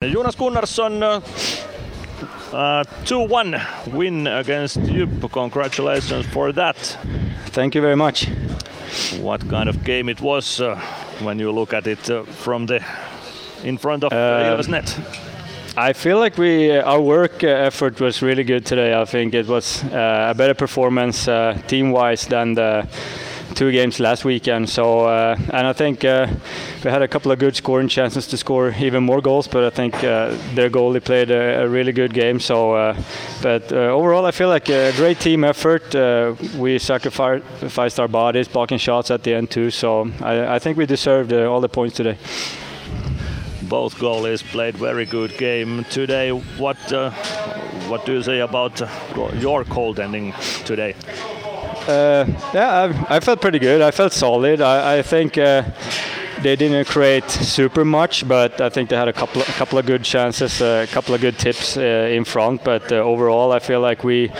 Jonas Gunnarsson, uh, uh, 2-1 win against JYP. Congratulations for that. Thank you very much. What kind of game it was uh, when you look at it uh, from the in front of uh, net? I feel like we our work effort was really good today. I think it was a better performance team-wise than the two games last weekend. So, uh, and I think uh, we had a couple of good scoring chances to score even more goals, but I think uh, their goalie played a, a, really good game. So, but overall, I feel like a great team effort. We sacrificed our bodies, blocking shots at the end too. So, I, I think we deserved all the points today both goalies played very good game today. What uh, what do you say about your goaltending today? Uh, yeah, I, I, felt pretty good. I felt solid. I, I think uh, they didn't create super much, but I think they had a couple, a couple of good chances, uh, a couple of good tips uh, in front. But uh, overall, I feel like we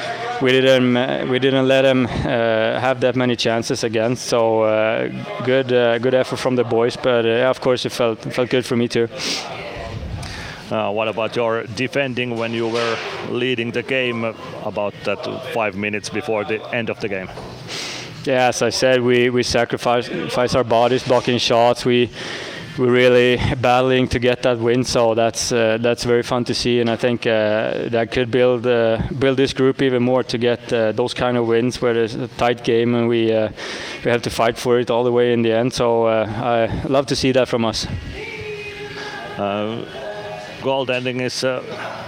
we didn't we didn't let them uh, have that many chances again. So good good effort from the boys. But of course, it felt it felt good for me too. Uh, what about your defending when you were leading the game about that five minutes before the end of the game? Yeah, as I said, we, we sacrifice our bodies blocking shots. We we're really battling to get that win, so that's uh, that's very fun to see, and I think uh, that could build uh, build this group even more to get uh, those kind of wins where it's a tight game and we uh, we have to fight for it all the way in the end. So uh, I love to see that from us goaltending is uh,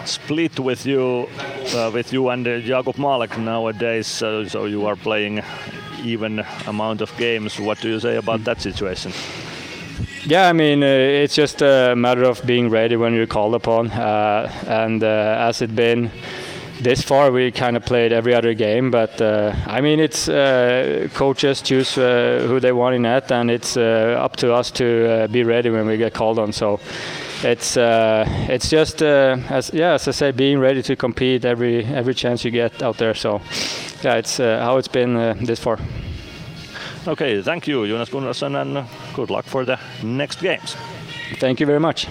split with you, uh, with you and uh, Jakub Malek nowadays. so you are playing even amount of games. What do you say about that situation? Yeah, I mean, uh, it's just a matter of being ready when you're called upon. Uh, and uh, as it been this far, we kind of played every other game. But I mean, it's coaches choose who they want in net, and it's up to us to be ready when we get called on. So it's uh, it's just uh, as yeah as I say being ready to compete every every chance you get out there. So yeah, it's uh, how it's been uh, this far. Okay, thank you, Jonas Gunnarsson, and good luck for the next games. Thank you very much.